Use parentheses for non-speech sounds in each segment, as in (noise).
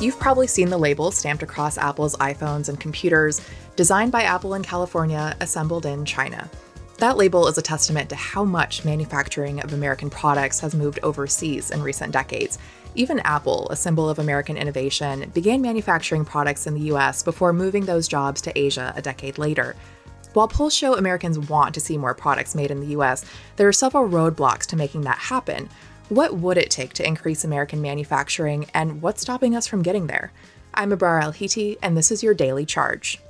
You've probably seen the label stamped across Apple's iPhones and computers, designed by Apple in California, assembled in China. That label is a testament to how much manufacturing of American products has moved overseas in recent decades. Even Apple, a symbol of American innovation, began manufacturing products in the US before moving those jobs to Asia a decade later. While polls show Americans want to see more products made in the US, there are several roadblocks to making that happen. What would it take to increase American manufacturing, and what's stopping us from getting there? I'm Abrar Al-Heeti, and this is your Daily Charge.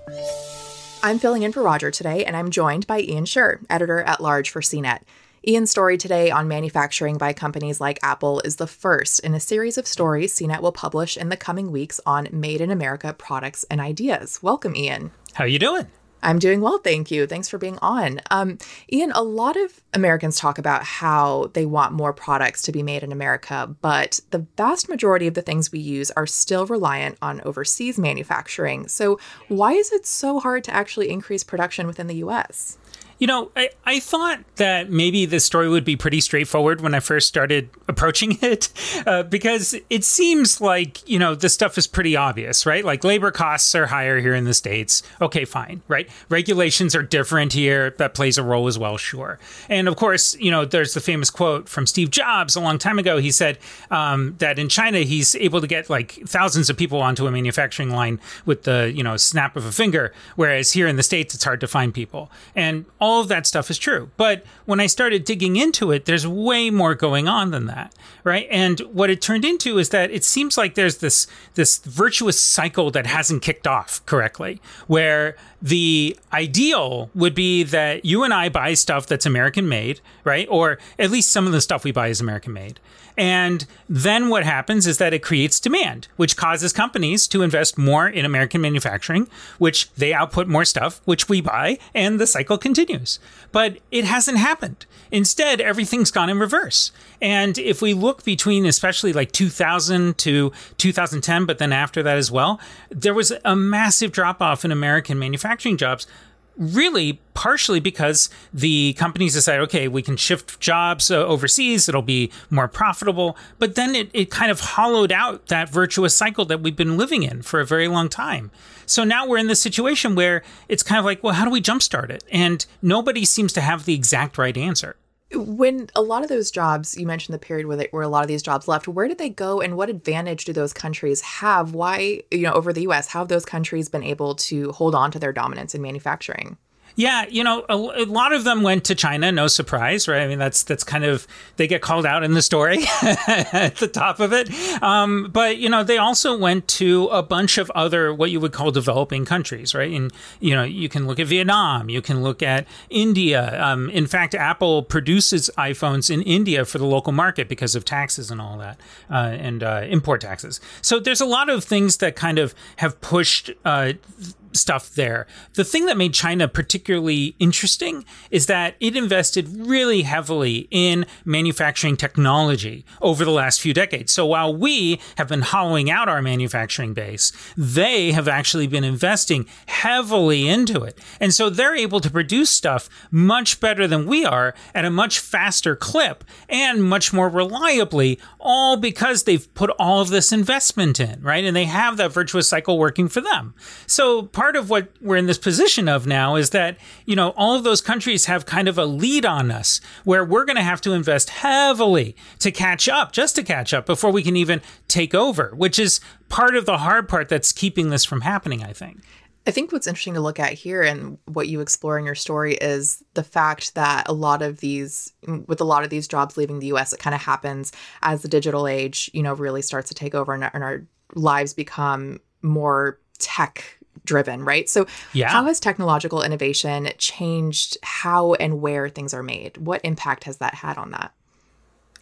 I'm filling in for Roger today, and I'm joined by Ian Sherr, editor at large for CNET. Ian's story today on manufacturing by companies like Apple is the first in a series of stories CNET will publish in the coming weeks on made in America products and ideas. Welcome, Ian. How you doing? I'm doing well, thank you. Thanks for being on. Um, Ian, a lot of Americans talk about how they want more products to be made in America, but the vast majority of the things we use are still reliant on overseas manufacturing. So, why is it so hard to actually increase production within the US? You know, I, I thought that maybe this story would be pretty straightforward when I first started approaching (laughs) it, uh, because it seems like, you know, this stuff is pretty obvious, right? Like labor costs are higher here in the States. Okay, fine, right? Regulations are different here. That plays a role as well, sure. And of course, you know, there's the famous quote from Steve Jobs a long time ago. He said um, that in China, he's able to get like thousands of people onto a manufacturing line with the, you know, snap of a finger, whereas here in the States, it's hard to find people. And all all of that stuff is true. But when I started digging into it, there's way more going on than that, right? And what it turned into is that it seems like there's this this virtuous cycle that hasn't kicked off correctly, where the ideal would be that you and I buy stuff that's American made, right? Or at least some of the stuff we buy is American made. And then what happens is that it creates demand, which causes companies to invest more in American manufacturing, which they output more stuff, which we buy, and the cycle continues. But it hasn't happened. Instead, everything's gone in reverse. And if we look between especially like 2000 to 2010, but then after that as well, there was a massive drop off in American manufacturing jobs really partially because the companies decide, okay, we can shift jobs uh, overseas, it'll be more profitable. But then it, it kind of hollowed out that virtuous cycle that we've been living in for a very long time. So now we're in this situation where it's kind of like, well, how do we jumpstart it? And nobody seems to have the exact right answer when a lot of those jobs you mentioned the period where, they, where a lot of these jobs left where did they go and what advantage do those countries have? Why you know over the us how have those countries been able to hold on to their dominance in manufacturing yeah, you know, a, a, lot of them went to China. No surprise, right? I mean, that's that's kind of they get called out in the story (laughs) at the top of it. Um, but you know, they also went to a bunch of other what you would call developing countries, right? And you know, you can look at Vietnam, you can look at India. Um, in fact, Apple produces iPhones in India for the local market because of taxes and all that, uh, and uh, import taxes. So there's a lot of things that kind of have pushed. Uh, stuff there. The thing that made China particularly interesting is that it invested really heavily in manufacturing technology over the last few decades. So while we have been hollowing out our manufacturing base, they have actually been investing heavily into it. And so they're able to produce stuff much better than we are at a much faster clip and much more reliably, all because they've put all of this investment in, right? And they have that virtuous cycle working for them. So part of what we're in this position of now is that, you know, all of those countries have kind of a lead on us where we're going to have to invest heavily to catch up, just to catch up before we can even take over, which is part of the hard part that's keeping this from happening, I think. I think what's interesting to look at here and what you explore in your story is the fact that a lot of these, with a lot of these jobs leaving the US, it kind of happens as the digital age, you know, really starts to take over and, and our lives become more tech driven, right? So, yeah. how has technological innovation changed how and where things are made? What impact has that had on that?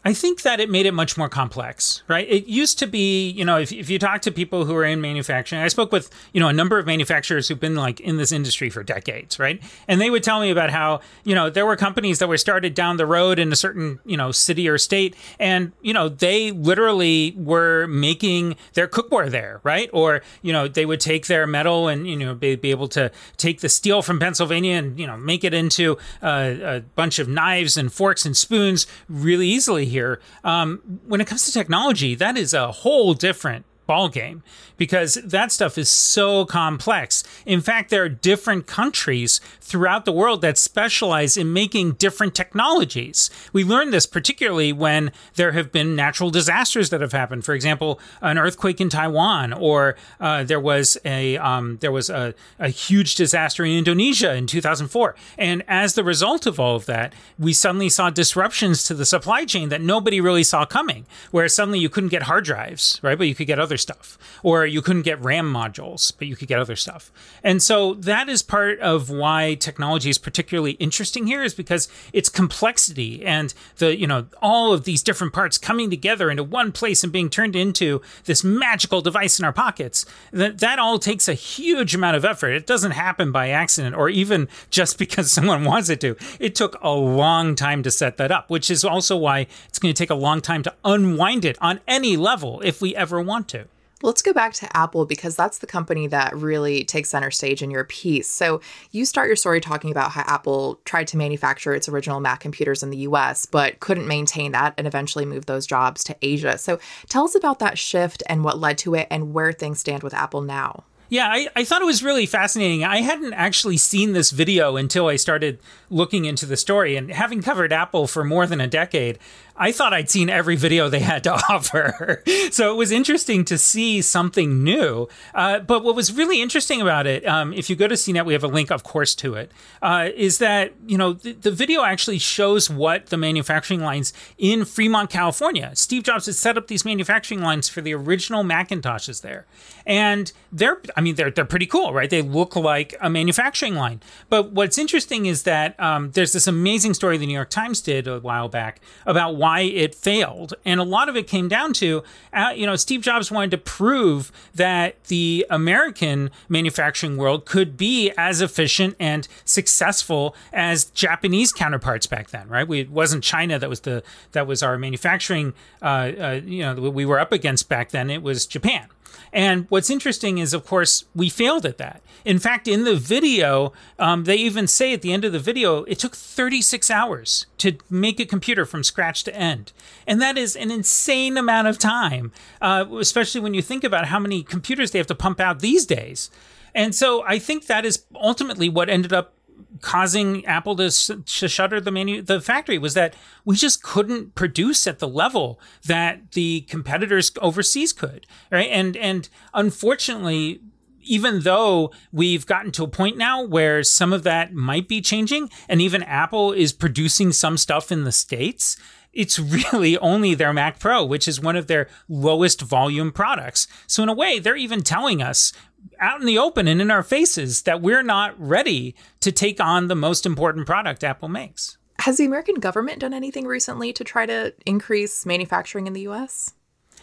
I think that it made it much more complex, right? It used to be, you know, if, if you talk to people who are in manufacturing, I spoke with, you know, a number of manufacturers who've been like in this industry for decades, right? And they would tell me about how, you know, there were companies that were started down the road in a certain, you know, city or state. And, you know, they literally were making their cookware there, right? Or, you know, they would take their metal and, you know, be, be able to take the steel from Pennsylvania and, you know, make it into uh, a bunch of knives and forks and spoons really easily here. Um, when it comes to technology, that is a whole different ballgame because that stuff is so complex. In fact, there are different countries throughout the world that specialize in making different technologies. We learned this particularly when there have been natural disasters that have happened. For example, an earthquake in Taiwan, or uh, there was a um, there was a, a huge disaster in Indonesia in 2004. And as the result of all of that, we suddenly saw disruptions to the supply chain that nobody really saw coming, where suddenly you couldn't get hard drives, right? But you could get other stuff. Or you couldn't get RAM modules, but you could get other stuff. And so that is part of why technology is particularly interesting here is because it's complexity and the, you know, all of these different parts coming together into one place and being turned into this magical device in our pockets. That that all takes a huge amount of effort. It doesn't happen by accident or even just (laughs) because someone wants it to. It took a long time to set that up, which is also why it's going to take a long time to unwind it on any level if we ever want to. Let's go back to Apple because that's the company that really takes center stage in your piece. So, you start your story talking about how Apple tried to manufacture its original Mac computers in the US, but couldn't maintain that and eventually moved those jobs to Asia. So, tell us about that shift and what led to it and where things stand with Apple now. Yeah, I, I thought it was really fascinating. I hadn't actually seen this video until I started looking into the story. And having covered Apple for more than a decade, I thought I'd seen every video they had to (laughs) offer. so it was interesting to see something new. Uh, but what was really interesting about it, um, if you go to CNET, we have a link, of course, to it, uh, is that, you know, the, the, video actually shows what the manufacturing lines in Fremont, California. Steve Jobs had set up these manufacturing lines for the original Macintoshes there. And they're, I mean, they're, they're pretty cool, right? They look like a manufacturing line. But what's interesting is that um, there's this amazing story the New York Times did a while back about why it failed. And a lot of it came down to, uh, you know, Steve Jobs wanted to prove that the American manufacturing world could be as efficient and successful as Japanese counterparts back then, right? We, it wasn't China that was the that was our manufacturing, uh, uh, you know, we were up against back then. It was Japan. And what's interesting is, of course, we failed at that. In fact, in the video, um, they even say at the end of the video, it took 36 hours to make a computer from scratch to end. And that is an insane amount of time, uh, especially when you think about how many computers they have to pump out these days. And so I think that is ultimately what ended up causing Apple to, to shutter the manu- the factory was that we just couldn't produce at the level that the competitors overseas could, right? And and unfortunately, even though we've gotten to a point now where some of that might be changing, and even Apple is producing some stuff in the states, it's really only their Mac Pro, which is one of their lowest volume products. So, in a way, they're even telling us out in the open and in our faces that we're not ready to take on the most important product Apple makes. Has the American government done anything recently to try to increase manufacturing in the US?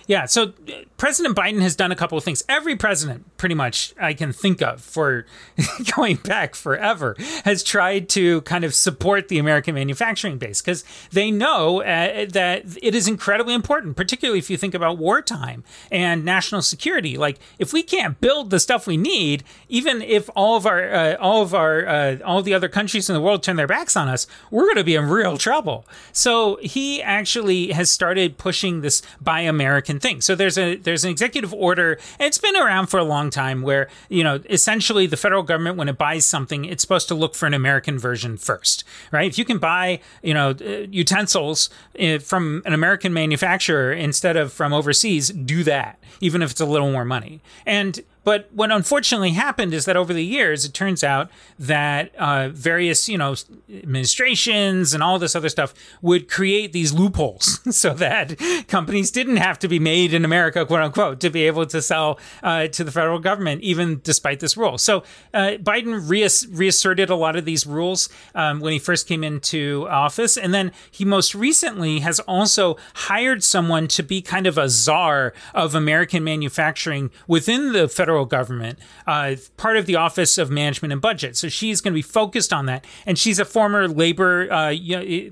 Yeah, so uh, President Biden has done a couple of things. Every president, pretty much, I can think of for (laughs) going back forever, has tried to kind of support the American manufacturing base because they know uh, that it is incredibly important, particularly if you think about wartime and national security. Like, if we can't build the stuff we need, even if all of our, uh, all of our, uh, all the other countries in the world turn their backs on us, we're going to be in real trouble. So he actually has started pushing this Buy American thing. So there's a there's an executive order, and it's been around for a long time, where you know essentially the federal government when it buys something, it's supposed to look for an American version first, right? If you can buy you know uh, utensils uh, from an American manufacturer instead of from overseas, do that, even if it's a little more money. And but what unfortunately happened is that over the years, it turns out that uh, various, you know, administrations and all this other stuff would create these loopholes (laughs) so that companies didn't have to be made in America, quote unquote, to be able to sell uh, to the federal government, even despite this rule. So uh, Biden reass- reasserted a lot of these rules um, when he first came into office. And then he most recently has also hired someone to be kind of a czar of American manufacturing within the federal federal government, uh, part of the Office of Management and Budget. So she's going to be focused on that, and she's a former labor uh,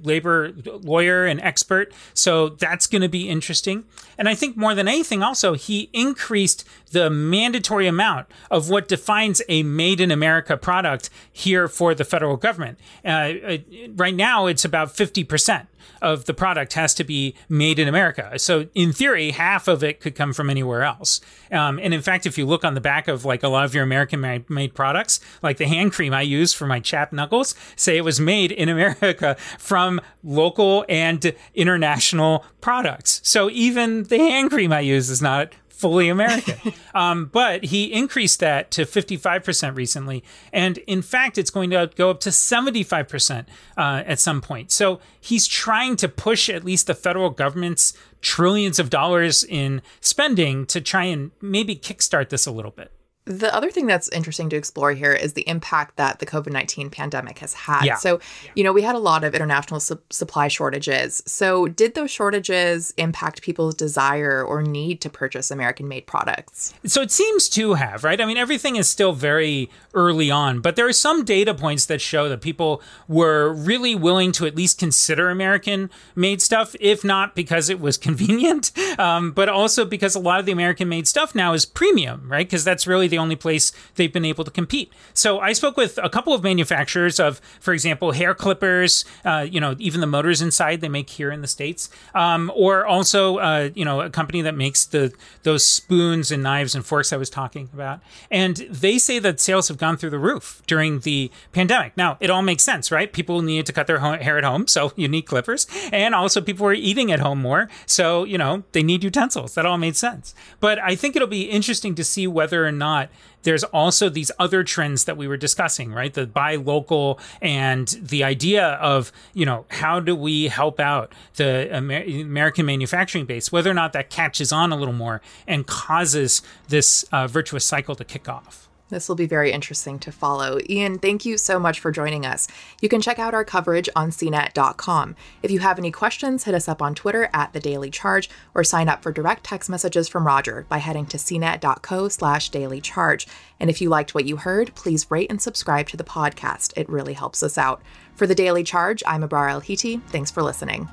labor lawyer and expert. So that's going to be interesting. And I think more than anything, also he increased the mandatory amount of what defines a made in America product here for the federal government. Uh, uh right now, it's about fifty percent. of the product has to be made in America. So in theory, half of it could come from anywhere else. Um, and in fact, if you look on the back of like a lot of your American made products, like the hand cream I use for my chapped knuckles, say it was made in America from local and international products. So even the hand cream I use is not fully American. (laughs) um, but he increased that to 55% recently. And in fact, it's going to go up to 75% uh, at some point. So he's trying to push at least the federal government's trillions of dollars in spending to try and maybe kickstart this a little bit. The other thing that's interesting to explore here is the impact that the COVID 19 pandemic has had. Yeah. So, you know, we had a lot of international su- supply shortages. So, did those shortages impact people's desire or need to purchase American made products? So, it seems to have, right? I mean, everything is still very early on, but there are some data points that show that people were really willing to at least consider American made stuff, if not because it was (laughs) convenient, um, but also because a lot of the American made stuff now is premium, right? Because that's really the only place they've been able to compete. So I spoke with a couple of manufacturers of, for example, hair clippers, uh, you know, even the motors inside they make here in the States, um, or also, uh, you know, a company that makes the those spoons and knives and forks I was talking about. And they say that sales have gone through the roof during the pandemic. Now, it all makes sense, right? People needed to cut their hair at home, so you need clippers. And also people were eating at home more, so, you know, they need utensils. That all made sense. But I think it'll be interesting to see whether or not there's also these other trends that we were discussing, right? The buy local and the idea of, you know, how do we help out the Amer- American manufacturing base, whether or not that catches on a little more and causes this uh, virtuous cycle to kick off. This will be very interesting to follow. Ian, thank you so much for joining us. You can check out our coverage on cnet.com. If you have any questions, hit us up on Twitter at the Daily Charge or sign up for direct text messages from Roger by heading to cnet.co slash daily charge. And if you liked what you heard, please rate and subscribe to the podcast. It really helps us out. For the Daily Charge, I'm Abrar Al-Heeti. Thanks for listening.